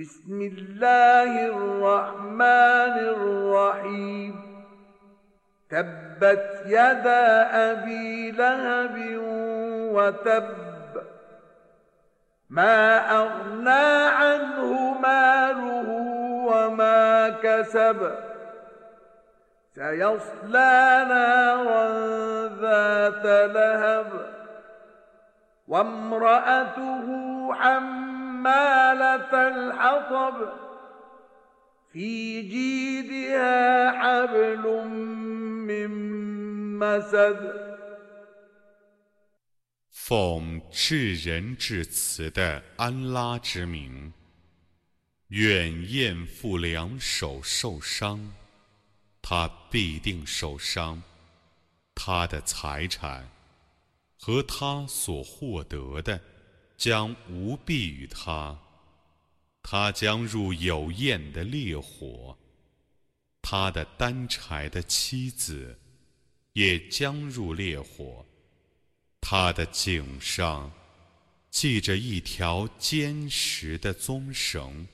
بسم الله الرحمن الرحيم. تبت يدا أبي لهب وتب. ما أغنى عنه ماله وما كسب. سيصلى نارا ذات لهب. وامرأته حمالة الحطب في جيدها حبل من مسد 奉至仁至慈的安拉之名，愿燕父两手受伤，他必定受伤，他的财产和他所获得的 将无避于他，他将入有焰的烈火，他的单柴的妻子也将入烈火。他的颈上系着一条坚实的棕绳。